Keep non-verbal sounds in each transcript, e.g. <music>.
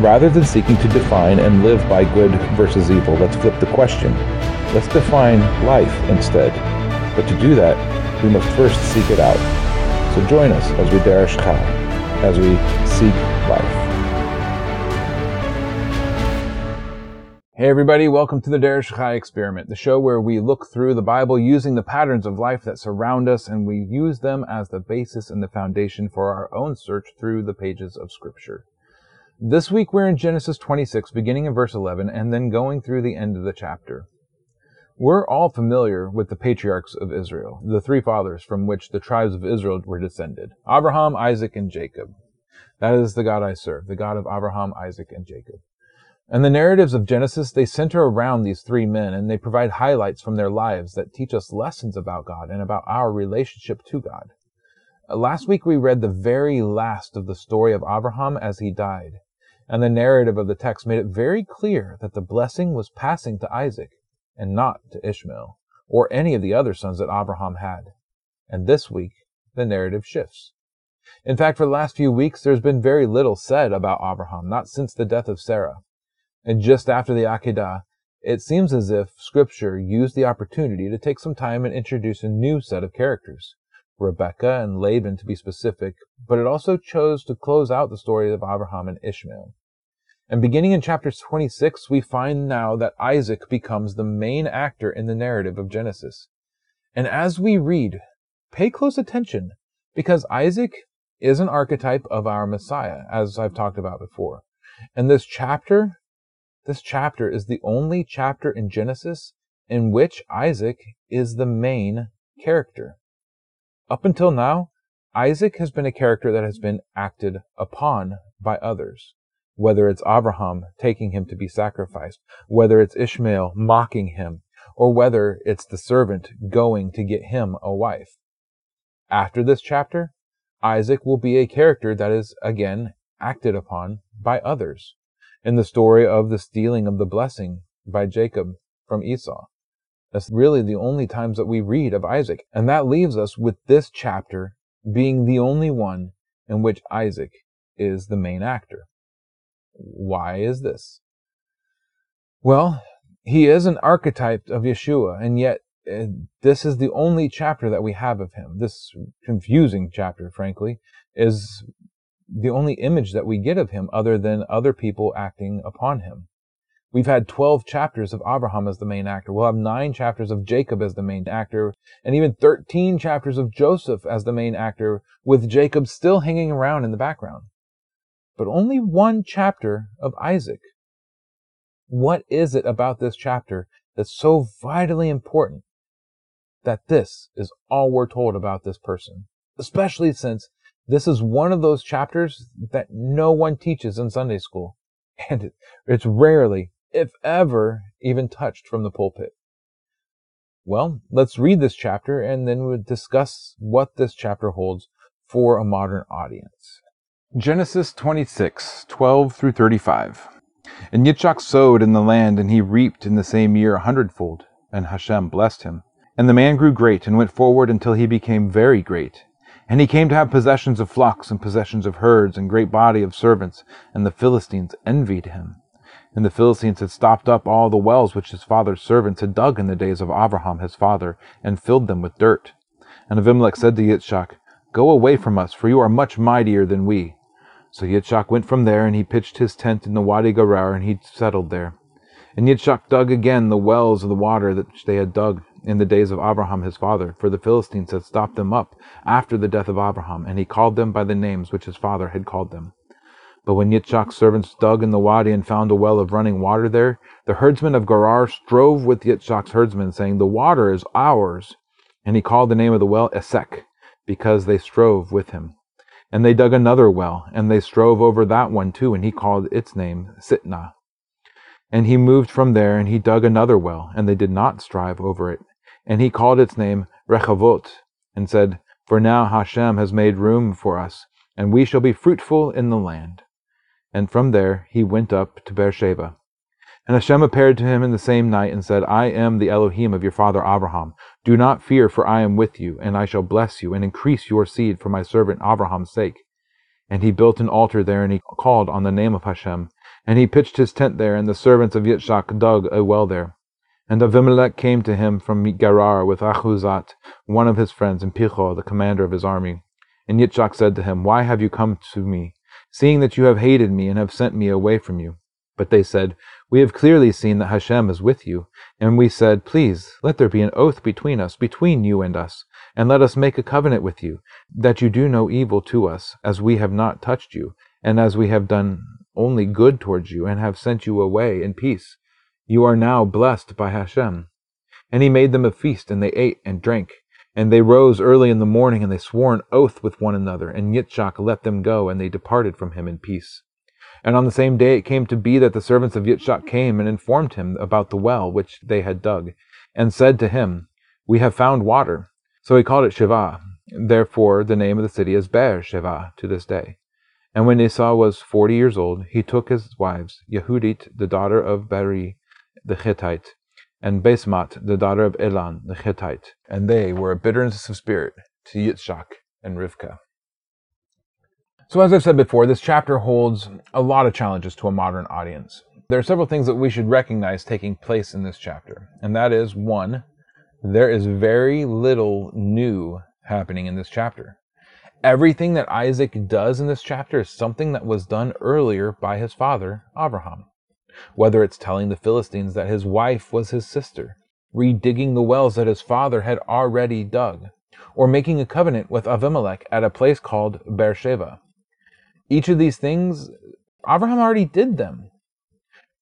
Rather than seeking to define and live by good versus evil, let's flip the question. Let's define life instead. But to do that, we must first seek it out. So join us as we derish chai, as we seek life. Hey everybody, welcome to the Derish Chai Experiment, the show where we look through the Bible using the patterns of life that surround us and we use them as the basis and the foundation for our own search through the pages of Scripture. This week we're in Genesis 26, beginning in verse 11 and then going through the end of the chapter. We're all familiar with the patriarchs of Israel, the three fathers from which the tribes of Israel were descended Abraham, Isaac, and Jacob. That is the God I serve, the God of Abraham, Isaac, and Jacob. And the narratives of Genesis, they center around these three men and they provide highlights from their lives that teach us lessons about God and about our relationship to God. Uh, last week we read the very last of the story of Abraham as he died. And the narrative of the text made it very clear that the blessing was passing to Isaac and not to Ishmael, or any of the other sons that Abraham had. And this week, the narrative shifts. In fact, for the last few weeks, there's been very little said about Abraham, not since the death of Sarah. And just after the Akedah, it seems as if Scripture used the opportunity to take some time and introduce a new set of characters. Rebecca and Laban to be specific, but it also chose to close out the story of Abraham and Ishmael. And beginning in chapter 26, we find now that Isaac becomes the main actor in the narrative of Genesis. And as we read, pay close attention, because Isaac is an archetype of our Messiah, as I've talked about before. And this chapter, this chapter is the only chapter in Genesis in which Isaac is the main character. Up until now, Isaac has been a character that has been acted upon by others whether it's Abraham taking him to be sacrificed, whether it's Ishmael mocking him, or whether it's the servant going to get him a wife. After this chapter, Isaac will be a character that is again acted upon by others in the story of the stealing of the blessing by Jacob from Esau. That's really the only times that we read of Isaac. And that leaves us with this chapter being the only one in which Isaac is the main actor. Why is this? Well, he is an archetype of Yeshua, and yet uh, this is the only chapter that we have of him. This confusing chapter, frankly, is the only image that we get of him other than other people acting upon him. We've had 12 chapters of Abraham as the main actor. We'll have nine chapters of Jacob as the main actor, and even 13 chapters of Joseph as the main actor, with Jacob still hanging around in the background but only one chapter of Isaac. What is it about this chapter that's so vitally important that this is all we're told about this person? Especially since this is one of those chapters that no one teaches in Sunday school. <laughs> And it's rarely, if ever, even touched from the pulpit. Well, let's read this chapter and then we'll discuss what this chapter holds for a modern audience. Genesis 26, 12 through 35. And Yitzchak sowed in the land, and he reaped in the same year a hundredfold, and Hashem blessed him. And the man grew great, and went forward until he became very great. And he came to have possessions of flocks, and possessions of herds, and great body of servants, and the Philistines envied him. And the Philistines had stopped up all the wells which his father's servants had dug in the days of Abraham his father, and filled them with dirt. And Abimelech said to Yitzchak, Go away from us, for you are much mightier than we. So Yitzchak went from there, and he pitched his tent in the Wadi Gerar, and he settled there. And Yitzchak dug again the wells of the water which they had dug in the days of Abraham his father, for the Philistines had stopped them up after the death of Abraham, and he called them by the names which his father had called them. But when Yitzchak's servants dug in the wadi and found a well of running water there, the herdsmen of Gerar strove with Yitzchak's herdsmen, saying, The water is ours. And he called the name of the well Esek, because they strove with him. And they dug another well, and they strove over that one too, and he called its name Sitnah. And he moved from there, and he dug another well, and they did not strive over it. And he called its name Rechavot, and said, For now Hashem has made room for us, and we shall be fruitful in the land. And from there he went up to Beersheba. And Hashem appeared to him in the same night, and said, I am the Elohim of your father Abraham. Do not fear, for I am with you, and I shall bless you, and increase your seed for my servant Abraham's sake. And he built an altar there, and he called on the name of Hashem. And he pitched his tent there, and the servants of Yitzchak dug a well there. And Avimelech came to him from Gerar with Achuzat, one of his friends, and Pichol, the commander of his army. And Yitzchak said to him, Why have you come to me, seeing that you have hated me and have sent me away from you? But they said, We have clearly seen that Hashem is with you. And we said, Please, let there be an oath between us, between you and us, and let us make a covenant with you, that you do no evil to us, as we have not touched you, and as we have done only good towards you, and have sent you away in peace. You are now blessed by Hashem. And he made them a feast, and they ate and drank. And they rose early in the morning, and they swore an oath with one another. And Yitzchak let them go, and they departed from him in peace. And on the same day it came to be that the servants of Yitzchak came and informed him about the well which they had dug, and said to him, We have found water. So he called it Shiva. Therefore the name of the city is Beer Shiva to this day. And when Esau was forty years old, he took his wives, Yehudit, the daughter of Beri, the Hittite, and Basmat, the daughter of Elan the Hittite, and they were a bitterness of spirit to Yitzchak and Rivkah. So, as I've said before, this chapter holds a lot of challenges to a modern audience. There are several things that we should recognize taking place in this chapter, and that is one, there is very little new happening in this chapter. Everything that Isaac does in this chapter is something that was done earlier by his father, Abraham. Whether it's telling the Philistines that his wife was his sister, redigging the wells that his father had already dug, or making a covenant with Avimelech at a place called Beersheba. Each of these things, Abraham already did them.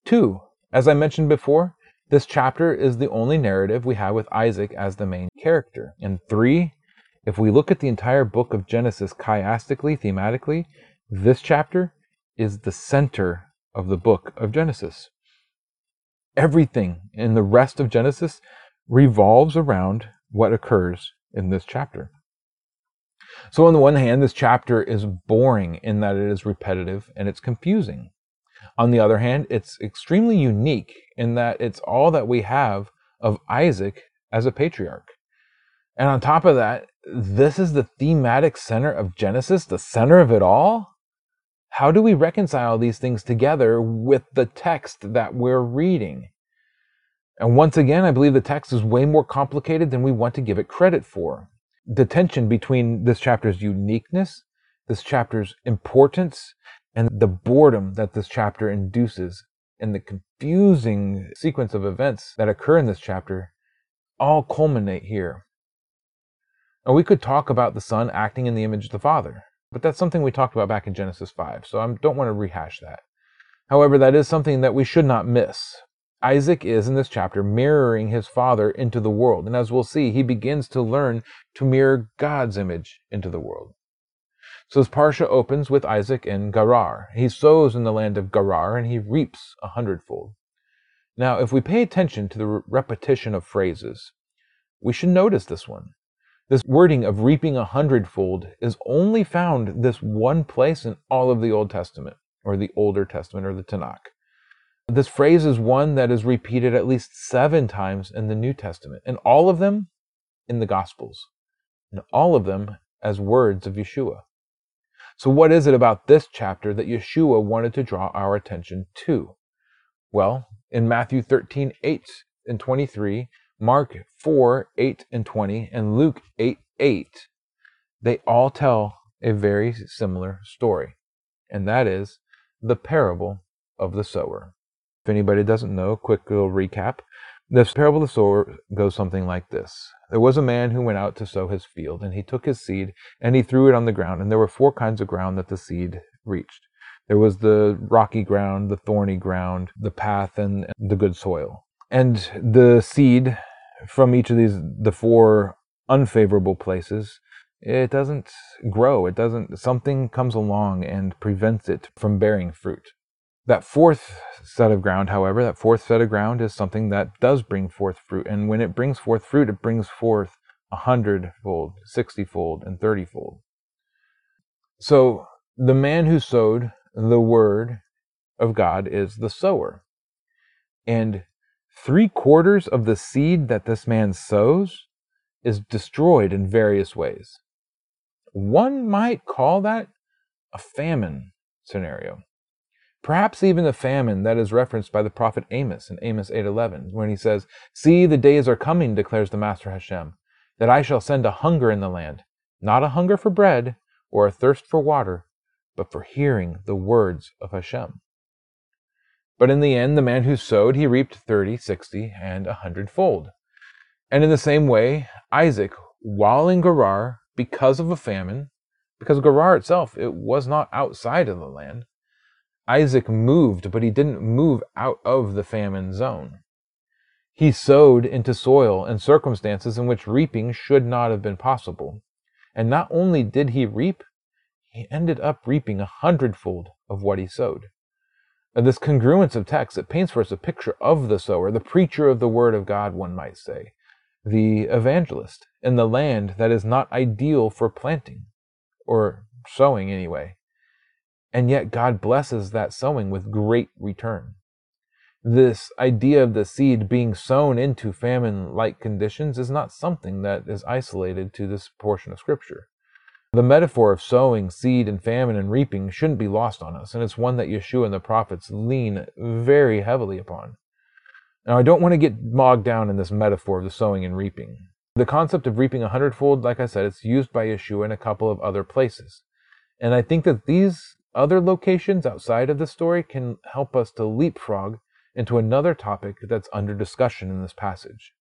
Two, as I mentioned before, this chapter is the only narrative we have with Isaac as the main character. And three, if we look at the entire book of Genesis chiastically, thematically, this chapter is the center of the book of Genesis. Everything in the rest of Genesis revolves around what occurs in this chapter. So, on the one hand, this chapter is boring in that it is repetitive and it's confusing. On the other hand, it's extremely unique in that it's all that we have of Isaac as a patriarch. And on top of that, this is the thematic center of Genesis, the center of it all? How do we reconcile these things together with the text that we're reading? And once again, I believe the text is way more complicated than we want to give it credit for. The tension between this chapter's uniqueness, this chapter's importance, and the boredom that this chapter induces, and the confusing sequence of events that occur in this chapter all culminate here. And we could talk about the Son acting in the image of the Father, but that's something we talked about back in Genesis 5, so I don't want to rehash that. However, that is something that we should not miss. Isaac is, in this chapter, mirroring his father into the world, and as we'll see, he begins to learn to mirror God's image into the world. So this Parsha opens with Isaac in Gerar. He sows in the land of Gerar, and he reaps a hundredfold. Now, if we pay attention to the repetition of phrases, we should notice this one. This wording of reaping a hundredfold is only found this one place in all of the Old Testament, or the Older Testament, or the Tanakh. This phrase is one that is repeated at least seven times in the New Testament, and all of them in the Gospels, and all of them as words of Yeshua. So, what is it about this chapter that Yeshua wanted to draw our attention to? Well, in Matthew 13, 8 and 23, Mark 4, 8 and 20, and Luke 8, 8, they all tell a very similar story, and that is the parable of the sower. If anybody doesn't know, quick little recap. This parable of the sower goes something like this. There was a man who went out to sow his field, and he took his seed and he threw it on the ground, and there were four kinds of ground that the seed reached. There was the rocky ground, the thorny ground, the path, and the good soil. And the seed from each of these the four unfavorable places it doesn't grow it doesn't something comes along and prevents it from bearing fruit That fourth set of ground, however, that fourth set of ground is something that does bring forth fruit. And when it brings forth fruit, it brings forth a hundredfold, sixtyfold, and thirtyfold. So the man who sowed the word of God is the sower. And three quarters of the seed that this man sows is destroyed in various ways. One might call that a famine scenario. Perhaps even the famine that is referenced by the prophet Amos in Amos 8:11 when he says, "See the days are coming declares the master Hashem, that I shall send a hunger in the land, not a hunger for bread or a thirst for water, but for hearing the words of Hashem." But in the end, the man who sowed, he reaped thirty, sixty, and a hundredfold. And in the same way, Isaac, while in Gerar, because of a famine, because Gerar itself, it was not outside of the land, Isaac moved, but he didn't move out of the famine zone. He sowed into soil and circumstances in which reaping should not have been possible. And not only did he reap, he ended up reaping a hundredfold of what he sowed. This congruence of text, it paints for us a picture of the sower, the preacher of the word of God, one might say, the evangelist in the land that is not ideal for planting, or sowing anyway. And yet God blesses that sowing with great return. This idea of the seed being sown into famine like conditions is not something that is isolated to this portion of Scripture. The metaphor of sowing, seed, and famine and reaping shouldn't be lost on us, and it's one that Yeshua and the prophets lean very heavily upon. Now, I don't want to get bogged down in this metaphor of the sowing and reaping. The concept of reaping a hundredfold, like I said, it's used by Yeshua in a couple of other places. And I think that these other locations outside of the story can help us to leapfrog into another topic that's under discussion in this passage.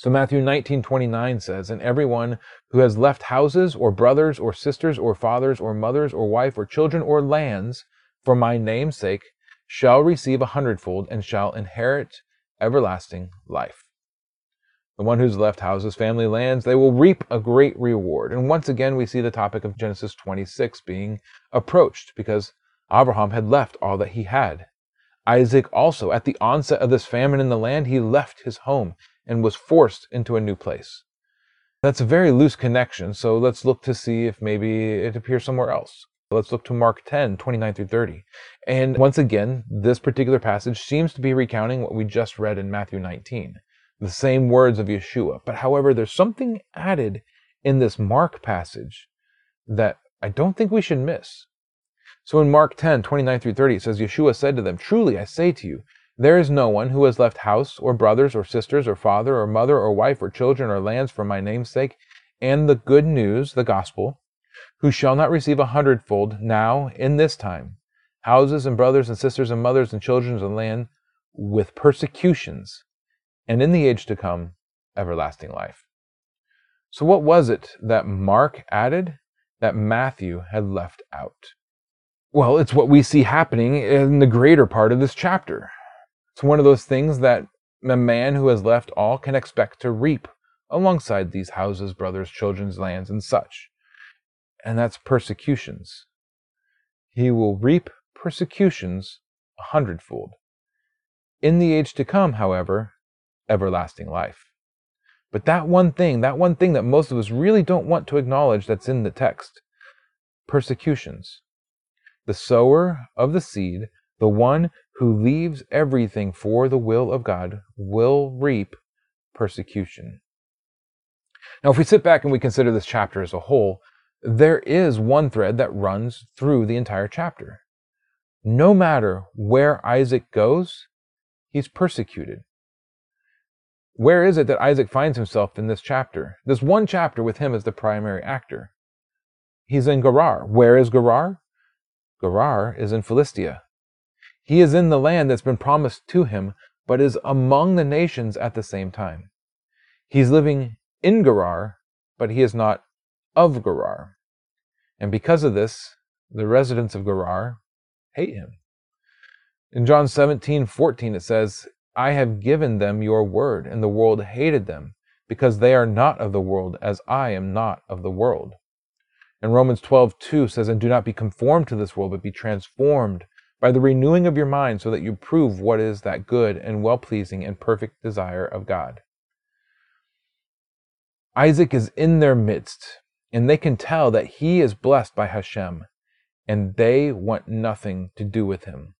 So Matthew 19:29 says, "And everyone who has left houses or brothers or sisters or fathers or mothers or wife or children or lands for my name's sake shall receive a hundredfold and shall inherit everlasting life." The one who's left houses, family, lands, they will reap a great reward. And once again, we see the topic of Genesis 26 being approached because Abraham had left all that he had. Isaac also, at the onset of this famine in the land, he left his home and was forced into a new place. That's a very loose connection, so let's look to see if maybe it appears somewhere else. Let's look to Mark 10, 29 through 30. And once again, this particular passage seems to be recounting what we just read in Matthew 19, the same words of Yeshua. But however, there's something added in this Mark passage that I don't think we should miss. So in Mark 10, 29 through 30, it says, Yeshua said to them, Truly I say to you, there is no one who has left house, or brothers, or sisters, or father, or mother, or wife, or children, or lands for my name's sake, and the good news, the gospel, who shall not receive a hundredfold now in this time, houses, and brothers, and sisters, and mothers, and children, and land, with persecutions, and in the age to come, everlasting life. So, what was it that Mark added that Matthew had left out? Well, it's what we see happening in the greater part of this chapter. It's one of those things that a man who has left all can expect to reap alongside these houses, brothers, children's lands, and such. And that's persecutions. He will reap persecutions a hundredfold. In the age to come, however, everlasting life. But that one thing, that one thing that most of us really don't want to acknowledge that's in the text persecutions. The sower of the seed, the one who leaves everything for the will of God will reap persecution. Now, if we sit back and we consider this chapter as a whole, there is one thread that runs through the entire chapter. No matter where Isaac goes, he's persecuted. Where is it that Isaac finds himself in this chapter? This one chapter with him as the primary actor. He's in Gerar. Where is Gerar? Gerar is in Philistia. He is in the land that's been promised to him, but is among the nations at the same time. He's living in Gerar, but he is not of Gerar. And because of this, the residents of Gerar hate him. In John 17, 14, it says, I have given them your word, and the world hated them, because they are not of the world, as I am not of the world. And Romans 12, 2 says, And do not be conformed to this world, but be transformed by the renewing of your mind, so that you prove what is that good and well pleasing and perfect desire of God. Isaac is in their midst, and they can tell that he is blessed by Hashem, and they want nothing to do with him.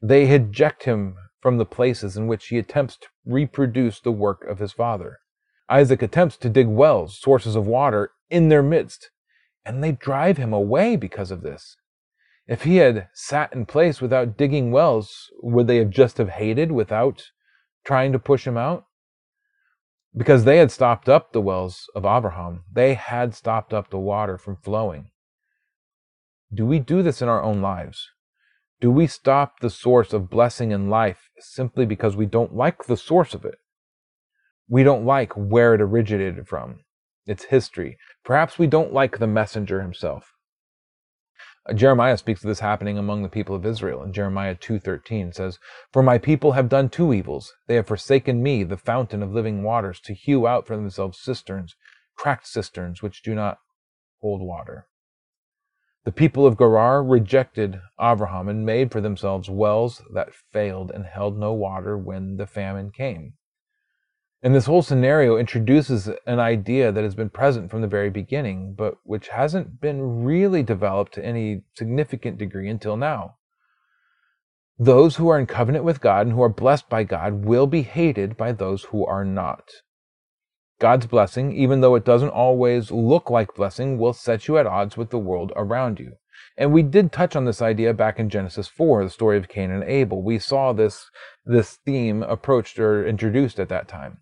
They eject him from the places in which he attempts to reproduce the work of his father. Isaac attempts to dig wells, sources of water, in their midst, and they drive him away because of this. If he had sat in place without digging wells, would they have just have hated without trying to push him out? Because they had stopped up the wells of Abraham. They had stopped up the water from flowing. Do we do this in our own lives? Do we stop the source of blessing in life simply because we don't like the source of it? We don't like where it originated from, its history. Perhaps we don't like the messenger himself. Jeremiah speaks of this happening among the people of Israel. In Jeremiah 2:13 says, "For my people have done two evils. They have forsaken me, the fountain of living waters, to hew out for themselves cisterns, cracked cisterns which do not hold water." The people of Gerar rejected Abraham and made for themselves wells that failed and held no water when the famine came. And this whole scenario introduces an idea that has been present from the very beginning, but which hasn't been really developed to any significant degree until now. Those who are in covenant with God and who are blessed by God will be hated by those who are not. God's blessing, even though it doesn't always look like blessing, will set you at odds with the world around you. And we did touch on this idea back in Genesis 4, the story of Cain and Abel. We saw this, this theme approached or introduced at that time.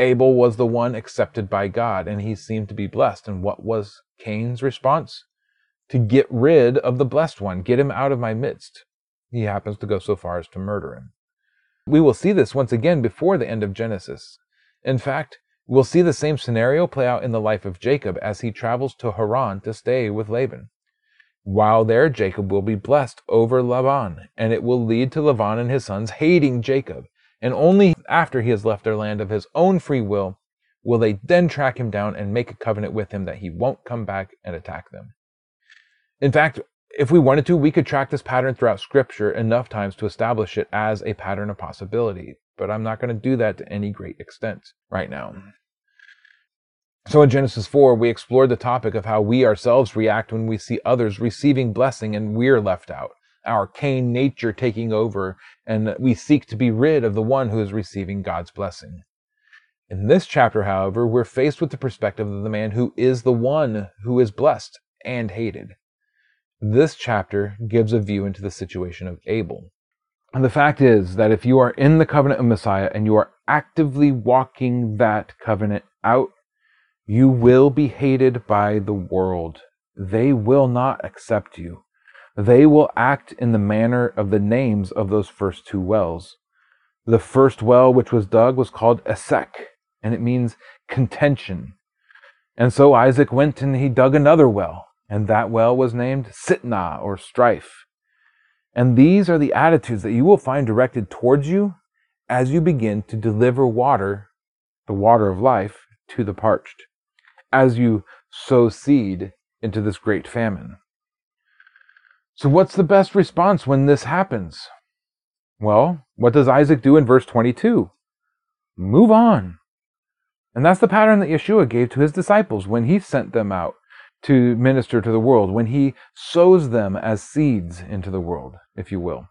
Abel was the one accepted by God, and he seemed to be blessed. And what was Cain's response? To get rid of the blessed one, get him out of my midst. He happens to go so far as to murder him. We will see this once again before the end of Genesis. In fact, we'll see the same scenario play out in the life of Jacob as he travels to Haran to stay with Laban. While there, Jacob will be blessed over Laban, and it will lead to Laban and his sons hating Jacob and only after he has left their land of his own free will will they then track him down and make a covenant with him that he won't come back and attack them. In fact, if we wanted to, we could track this pattern throughout Scripture enough times to establish it as a pattern of possibility, but I'm not going to do that to any great extent right now. So in Genesis 4, we explored the topic of how we ourselves react when we see others receiving blessing and we're left out our Cain nature taking over, and we seek to be rid of the one who is receiving God's blessing. In this chapter, however, we're faced with the perspective of the man who is the one who is blessed and hated. This chapter gives a view into the situation of Abel. And the fact is that if you are in the covenant of Messiah and you are actively walking that covenant out, you will be hated by the world. They will not accept you they will act in the manner of the names of those first two wells. The first well which was dug was called Esek, and it means contention. And so Isaac went and he dug another well, and that well was named Sitnah or strife. And these are the attitudes that you will find directed towards you as you begin to deliver water, the water of life, to the parched, as you sow seed into this great famine. So, what's the best response when this happens? Well, what does Isaac do in verse 22? Move on. And that's the pattern that Yeshua gave to his disciples when he sent them out to minister to the world, when he sows them as seeds into the world, if you will.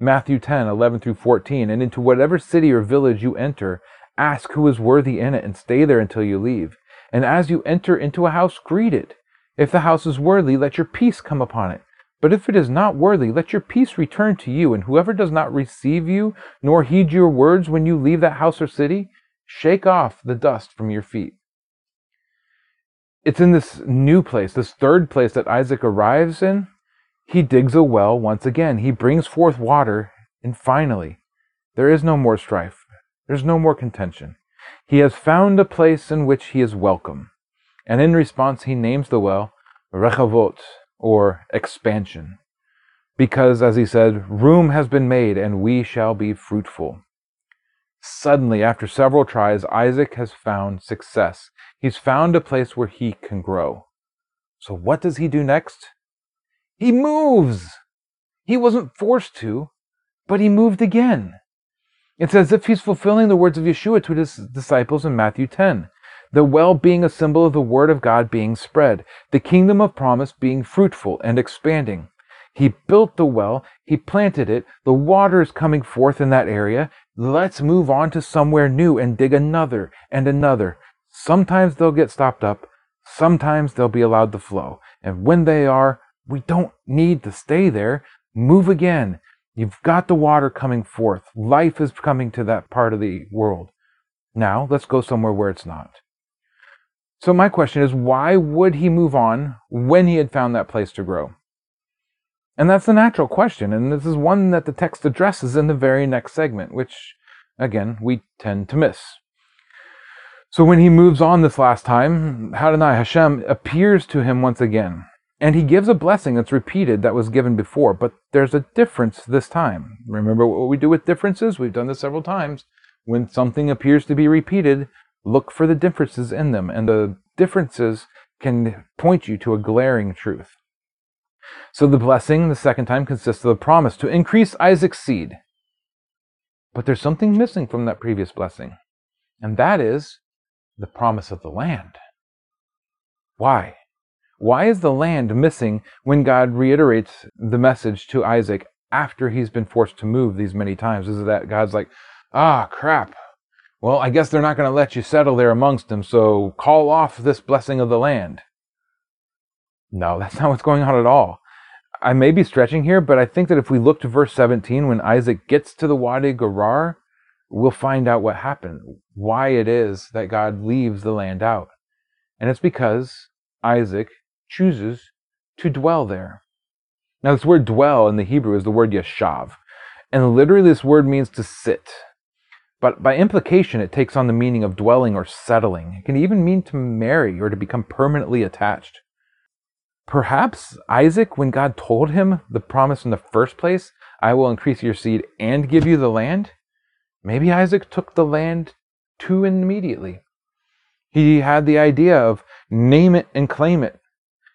Matthew 10, 11 through 14. And into whatever city or village you enter, ask who is worthy in it and stay there until you leave. And as you enter into a house, greet it. If the house is worthy, let your peace come upon it. But if it is not worthy, let your peace return to you, and whoever does not receive you, nor heed your words when you leave that house or city, shake off the dust from your feet. It's in this new place, this third place that Isaac arrives in. He digs a well once again. He brings forth water, and finally, there is no more strife. There's no more contention. He has found a place in which he is welcome. And in response, he names the well Rechavot, or expansion. Because, as he said, room has been made and we shall be fruitful. Suddenly, after several tries, Isaac has found success. He's found a place where he can grow. So, what does he do next? He moves! He wasn't forced to, but he moved again. It's as if he's fulfilling the words of Yeshua to his disciples in Matthew 10. The well being a symbol of the word of God being spread, the kingdom of promise being fruitful and expanding. He built the well, he planted it, the water is coming forth in that area. Let's move on to somewhere new and dig another and another. Sometimes they'll get stopped up, sometimes they'll be allowed to flow. And when they are, we don't need to stay there. Move again. You've got the water coming forth. Life is coming to that part of the world. Now, let's go somewhere where it's not. So, my question is why would he move on when he had found that place to grow? And that's the natural question, and this is one that the text addresses in the very next segment, which, again, we tend to miss. So, when he moves on this last time, Adonai Hashem appears to him once again. And he gives a blessing that's repeated that was given before, but there's a difference this time. Remember what we do with differences? We've done this several times. When something appears to be repeated, look for the differences in them, and the differences can point you to a glaring truth. So the blessing the second time consists of the promise to increase Isaac's seed. But there's something missing from that previous blessing, and that is the promise of the land. Why? Why is the land missing when God reiterates the message to Isaac after he's been forced to move these many times? Is it that God's like, ah, crap. Well, I guess they're not going to let you settle there amongst them, so call off this blessing of the land. No, that's not what's going on at all. I may be stretching here, but I think that if we look to verse 17, when Isaac gets to the Wadi Gerar, we'll find out what happened, why it is that God leaves the land out. And it's because Isaac chooses to dwell there. Now, this word dwell in the Hebrew is the word yeshav, and literally this word means to sit. But by implication, it takes on the meaning of dwelling or settling. It can even mean to marry or to become permanently attached. Perhaps Isaac, when God told him the promise in the first place, I will increase your seed and give you the land, maybe Isaac took the land too immediately. He had the idea of name it and claim it,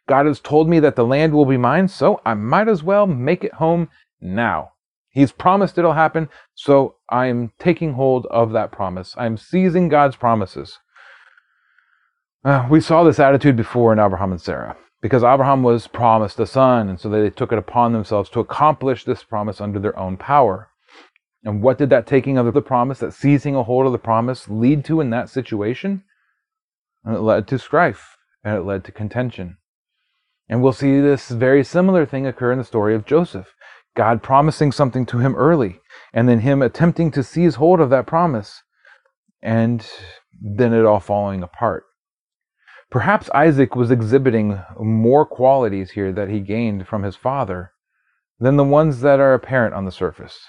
God has told me that the land will be mine, so I might as well make it home now. He's promised it'll happen, so I'm taking hold of that promise. I'm seizing God's promises. Uh, we saw this attitude before in Abraham and Sarah, because Abraham was promised a son, and so they took it upon themselves to accomplish this promise under their own power. And what did that taking of the promise, that seizing a hold of the promise, lead to in that situation? And it led to strife, and it led to contention. And we'll see this very similar thing occur in the story of Joseph. God promising something to him early, and then him attempting to seize hold of that promise, and then it all falling apart. Perhaps Isaac was exhibiting more qualities here that he gained from his father than the ones that are apparent on the surface.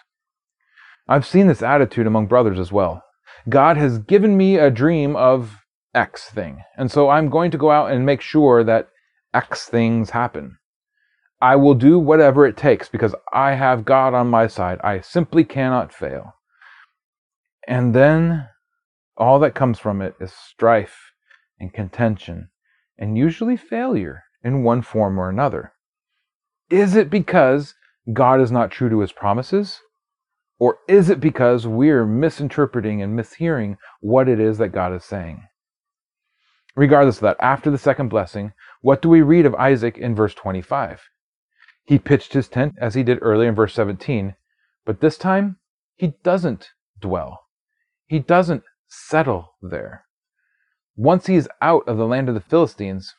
I've seen this attitude among brothers as well. God has given me a dream of X thing, and so I'm going to go out and make sure that X things happen. I will do whatever it takes because I have God on my side. I simply cannot fail. And then all that comes from it is strife and contention and usually failure in one form or another. Is it because God is not true to his promises? Or is it because we're misinterpreting and mishearing what it is that God is saying? Regardless of that, after the second blessing, what do we read of Isaac in verse 25? He pitched his tent as he did earlier in verse 17, but this time he doesn't dwell. He doesn't settle there. Once he is out of the land of the Philistines,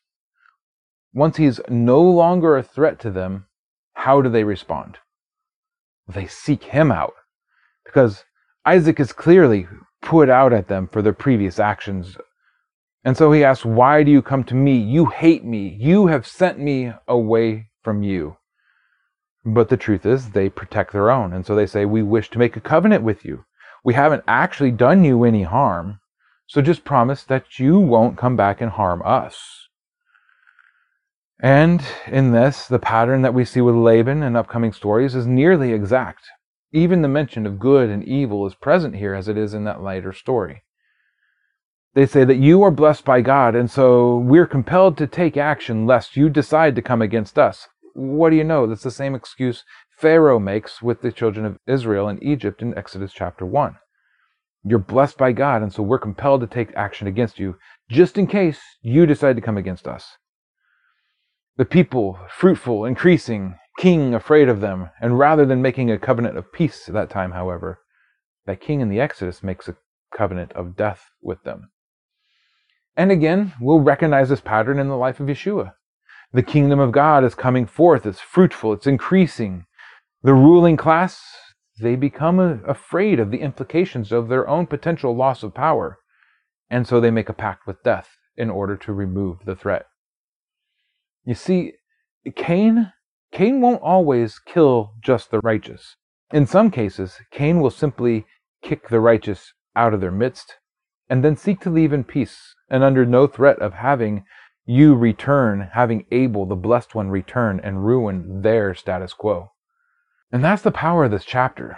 once he's no longer a threat to them, how do they respond? They seek him out because Isaac is clearly put out at them for their previous actions and so he asks, Why do you come to me? You hate me. You have sent me away from you. But the truth is, they protect their own. And so they say, We wish to make a covenant with you. We haven't actually done you any harm. So just promise that you won't come back and harm us. And in this, the pattern that we see with Laban and upcoming stories is nearly exact. Even the mention of good and evil is present here as it is in that later story. They say that you are blessed by God, and so we're compelled to take action lest you decide to come against us. What do you know? That's the same excuse Pharaoh makes with the children of Israel in Egypt in Exodus chapter 1. You're blessed by God, and so we're compelled to take action against you, just in case you decide to come against us. The people, fruitful, increasing, king afraid of them, and rather than making a covenant of peace at that time, however, that king in the Exodus makes a covenant of death with them. And again, we'll recognize this pattern in the life of Yeshua. The kingdom of God is coming forth, it's fruitful, it's increasing. The ruling class, they become afraid of the implications of their own potential loss of power, and so they make a pact with death in order to remove the threat. You see, Cain, Cain won't always kill just the righteous. In some cases, Cain will simply kick the righteous out of their midst and then seek to leave in peace and under no threat of having you return, having Abel, the blessed one, return and ruin their status quo. And that's the power of this chapter,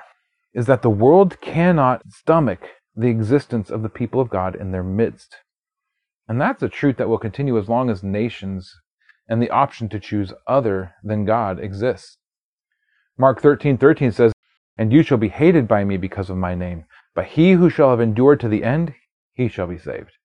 is that the world cannot stomach the existence of the people of God in their midst. And that's a truth that will continue as long as nations and the option to choose other than God exists. Mark 13:13 13 says, "And you shall be hated by me because of my name, but he who shall have endured to the end, he shall be saved."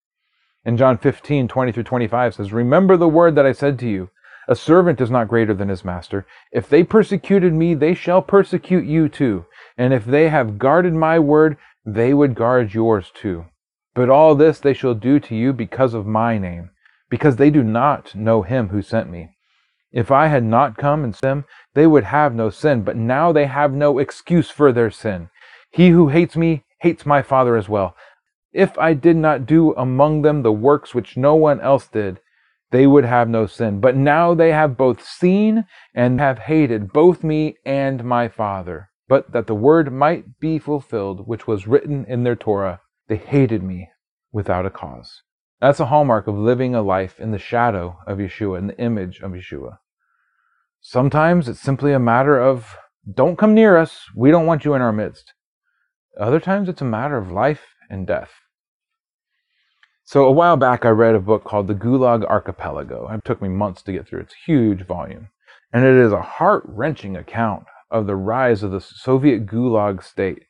And John 15, 20 through 25 says, Remember the word that I said to you. A servant is not greater than his master. If they persecuted me, they shall persecute you too. And if they have guarded my word, they would guard yours too. But all this they shall do to you because of my name, because they do not know him who sent me. If I had not come and them, they would have no sin, but now they have no excuse for their sin. He who hates me hates my Father as well. If I did not do among them the works which no one else did, they would have no sin. But now they have both seen and have hated both me and my Father. But that the word might be fulfilled, which was written in their Torah, they hated me without a cause. That's a hallmark of living a life in the shadow of Yeshua, in the image of Yeshua. Sometimes it's simply a matter of, don't come near us, we don't want you in our midst. Other times it's a matter of life and death. So a while back, I read a book called The Gulag Archipelago. It took me months to get through. It's a huge volume. And it is a heart wrenching account of the rise of the Soviet Gulag state.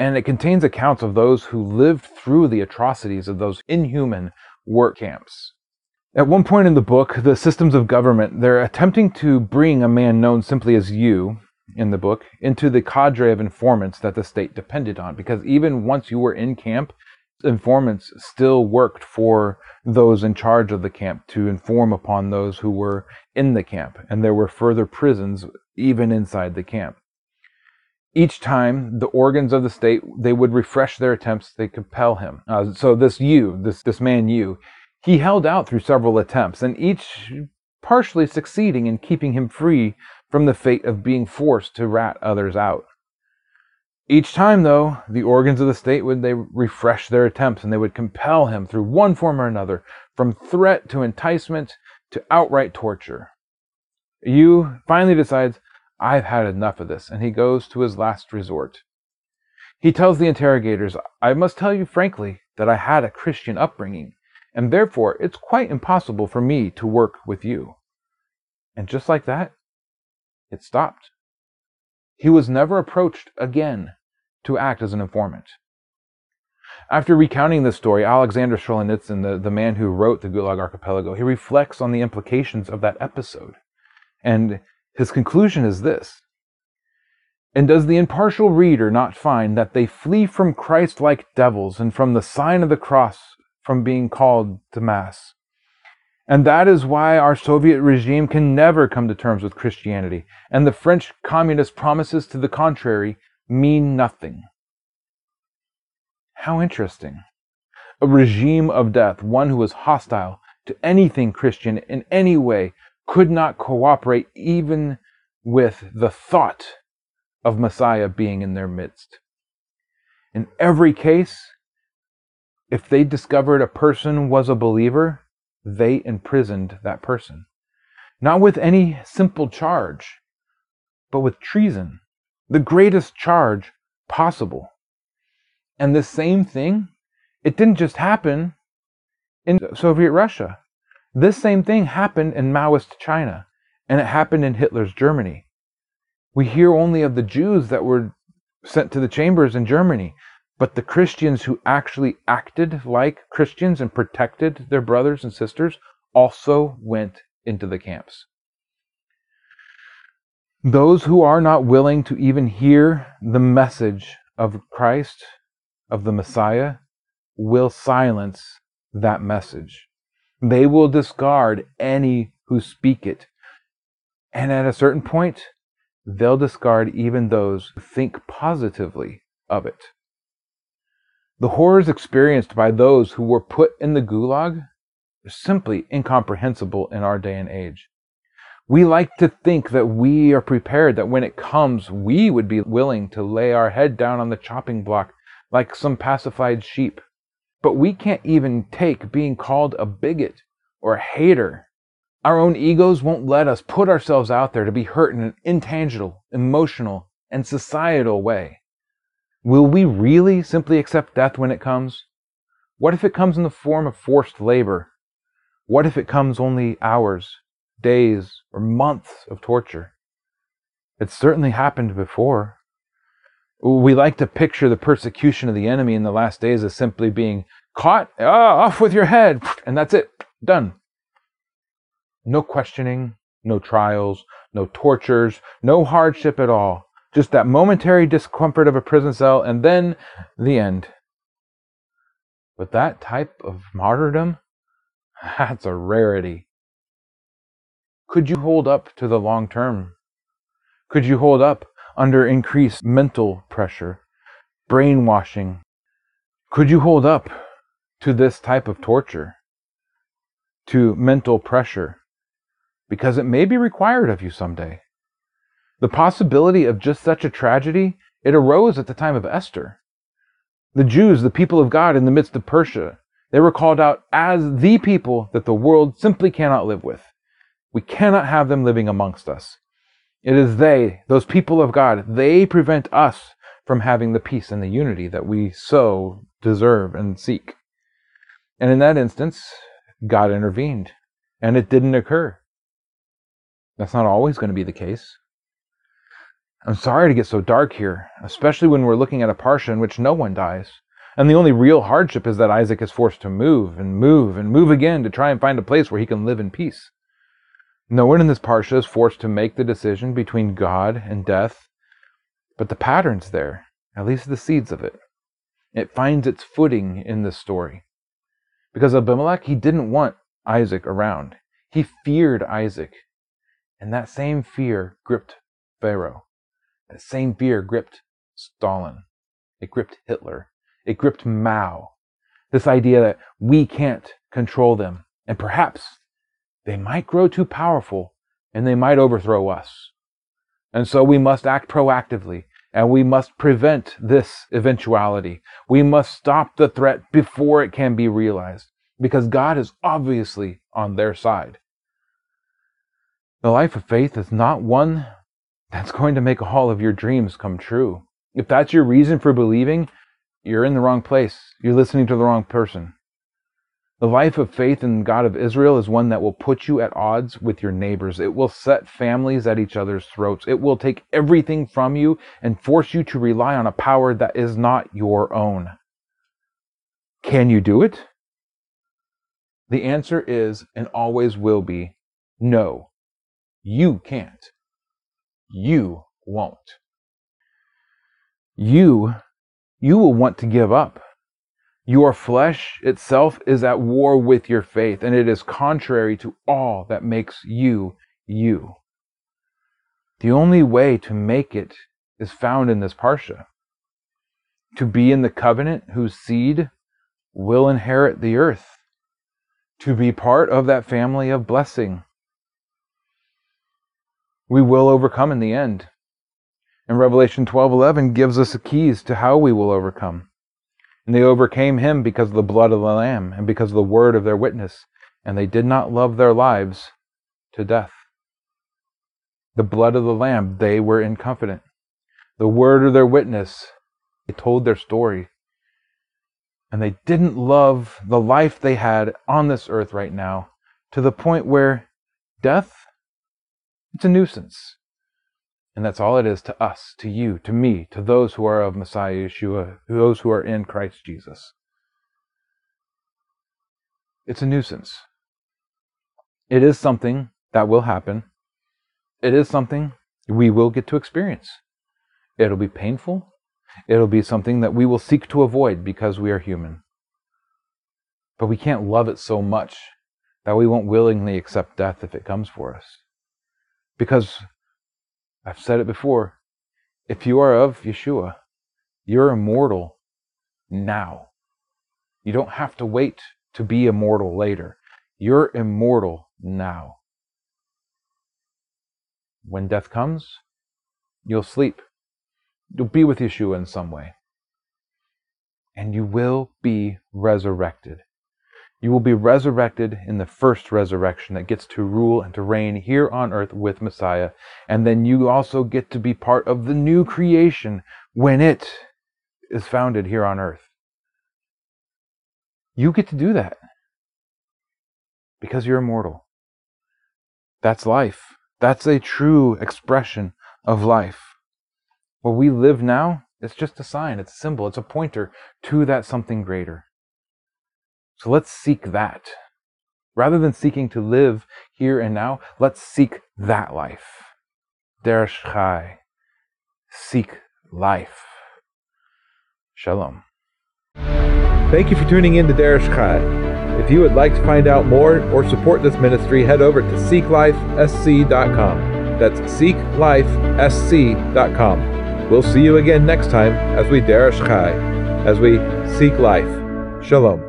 And it contains accounts of those who lived through the atrocities of those inhuman work camps. At one point in the book, the systems of government, they're attempting to bring a man known simply as you in the book into the cadre of informants that the state depended on. Because even once you were in camp, informants still worked for those in charge of the camp to inform upon those who were in the camp, and there were further prisons even inside the camp. Each time, the organs of the state they would refresh their attempts. They compel him. Uh, so this you, this this man you, he held out through several attempts, and each partially succeeding in keeping him free from the fate of being forced to rat others out. Each time, though, the organs of the state would they refresh their attempts and they would compel him through one form or another, from threat to enticement to outright torture. You finally decides, I've had enough of this, and he goes to his last resort. He tells the interrogators, I must tell you frankly that I had a Christian upbringing, and therefore it's quite impossible for me to work with you. And just like that, it stopped. He was never approached again to act as an informant. After recounting this story, Alexander Solzhenitsyn, the, the man who wrote the Gulag Archipelago, he reflects on the implications of that episode. And his conclusion is this And does the impartial reader not find that they flee from Christ like devils and from the sign of the cross from being called to Mass? And that is why our Soviet regime can never come to terms with Christianity, and the French communist promises to the contrary mean nothing. How interesting. A regime of death, one who was hostile to anything Christian in any way, could not cooperate even with the thought of Messiah being in their midst. In every case, if they discovered a person was a believer, they imprisoned that person. Not with any simple charge, but with treason the greatest charge possible. And the same thing, it didn't just happen in Soviet Russia. This same thing happened in Maoist China. And it happened in Hitler's Germany. We hear only of the Jews that were sent to the chambers in Germany, but the Christians who actually acted like Christians and protected their brothers and sisters also went into the camps. Those who are not willing to even hear the message of Christ, of the Messiah, will silence that message. They will discard any who speak it. And at a certain point, they'll discard even those who think positively of it. The horrors experienced by those who were put in the gulag are simply incomprehensible in our day and age. We like to think that we are prepared, that when it comes, we would be willing to lay our head down on the chopping block like some pacified sheep. But we can't even take being called a bigot or a hater. Our own egos won't let us put ourselves out there to be hurt in an intangible, emotional, and societal way. Will we really simply accept death when it comes? What if it comes in the form of forced labor? What if it comes only hours, days, or months of torture? It certainly happened before. We like to picture the persecution of the enemy in the last days as simply being caught, ah, off with your head, and that's it, done. No questioning, no trials, no tortures, no hardship at all. Just that momentary discomfort of a prison cell, and then the end. But that type of martyrdom, <laughs> that's a rarity. Could you hold up to the long term? Could you hold up under increased mental pressure, brainwashing? Could you hold up to this type of torture, to mental pressure? Because it may be required of you someday. The possibility of just such a tragedy, it arose at the time of Esther. The Jews, the people of God in the midst of Persia, they were called out as the people that the world simply cannot live with. We cannot have them living amongst us. It is they, those people of God, they prevent us from having the peace and the unity that we so deserve and seek. And in that instance, God intervened, and it didn't occur. That's not always going to be the case. I'm sorry to get so dark here, especially when we're looking at a parsha in which no one dies. And the only real hardship is that Isaac is forced to move and move and move again to try and find a place where he can live in peace. No one in this parsha is forced to make the decision between God and death, but the pattern's there, at least the seeds of it. It finds its footing in this story. Because Abimelech, he didn't want Isaac around. He feared Isaac. And that same fear gripped Pharaoh. That same fear gripped Stalin. It gripped Hitler. It gripped Mao. This idea that we can't control them. And perhaps they might grow too powerful and they might overthrow us. And so we must act proactively and we must prevent this eventuality. We must stop the threat before it can be realized because God is obviously on their side. The life of faith is not one that's going to make all of your dreams come true. If that's your reason for believing, you're in the wrong place. You're listening to the wrong person. The life of faith in God of Israel is one that will put you at odds with your neighbors. It will set families at each other's throats. It will take everything from you and force you to rely on a power that is not your own. Can you do it? The answer is and always will be no. You can't. You won't. You, you will want to give up. Your flesh itself is at war with your faith, and it is contrary to all that makes you you. The only way to make it is found in this Parsha. To be in the covenant whose seed will inherit the earth. To be part of that family of blessing. We will overcome in the end. And Revelation 12:11 gives us the keys to how we will overcome. And they overcame him because of the blood of the Lamb and because of the word of their witness. And they did not love their lives to death. The blood of the Lamb, they were in confident. The word of their witness, they told their story. And they didn't love the life they had on this earth right now to the point where death It's a nuisance. And that's all it is to us, to you, to me, to those who are of Messiah Yeshua, those who are in Christ Jesus. It's a nuisance. It is something that will happen. It is something we will get to experience. It'll be painful. It'll be something that we will seek to avoid because we are human. But we can't love it so much that we won't willingly accept death if it comes for us. Because, I've said it before, if you are of Yeshua, you're immortal now. You don't have to wait to be immortal later. You're immortal now. When death comes, you'll sleep. You'll be with Yeshua in some way. And you will be resurrected. You will be resurrected in the first resurrection that gets to rule and to reign here on earth with Messiah. And then you also get to be part of the new creation when it is founded here on earth. You get to do that because you're immortal. That's life. That's a true expression of life. Where we live now, it's just a sign, it's a symbol, it's a pointer to that something greater. So let's seek that. Rather than seeking to live here and now, let's seek that life. Derish Chai. Seek life. Shalom. Thank you for tuning in to Derish Chai. If you would like to find out more or support this ministry, head over to seeklifesc.com. That's seeklifesc.com. We'll see you again next time as we Derish Chai, as we seek life. Shalom.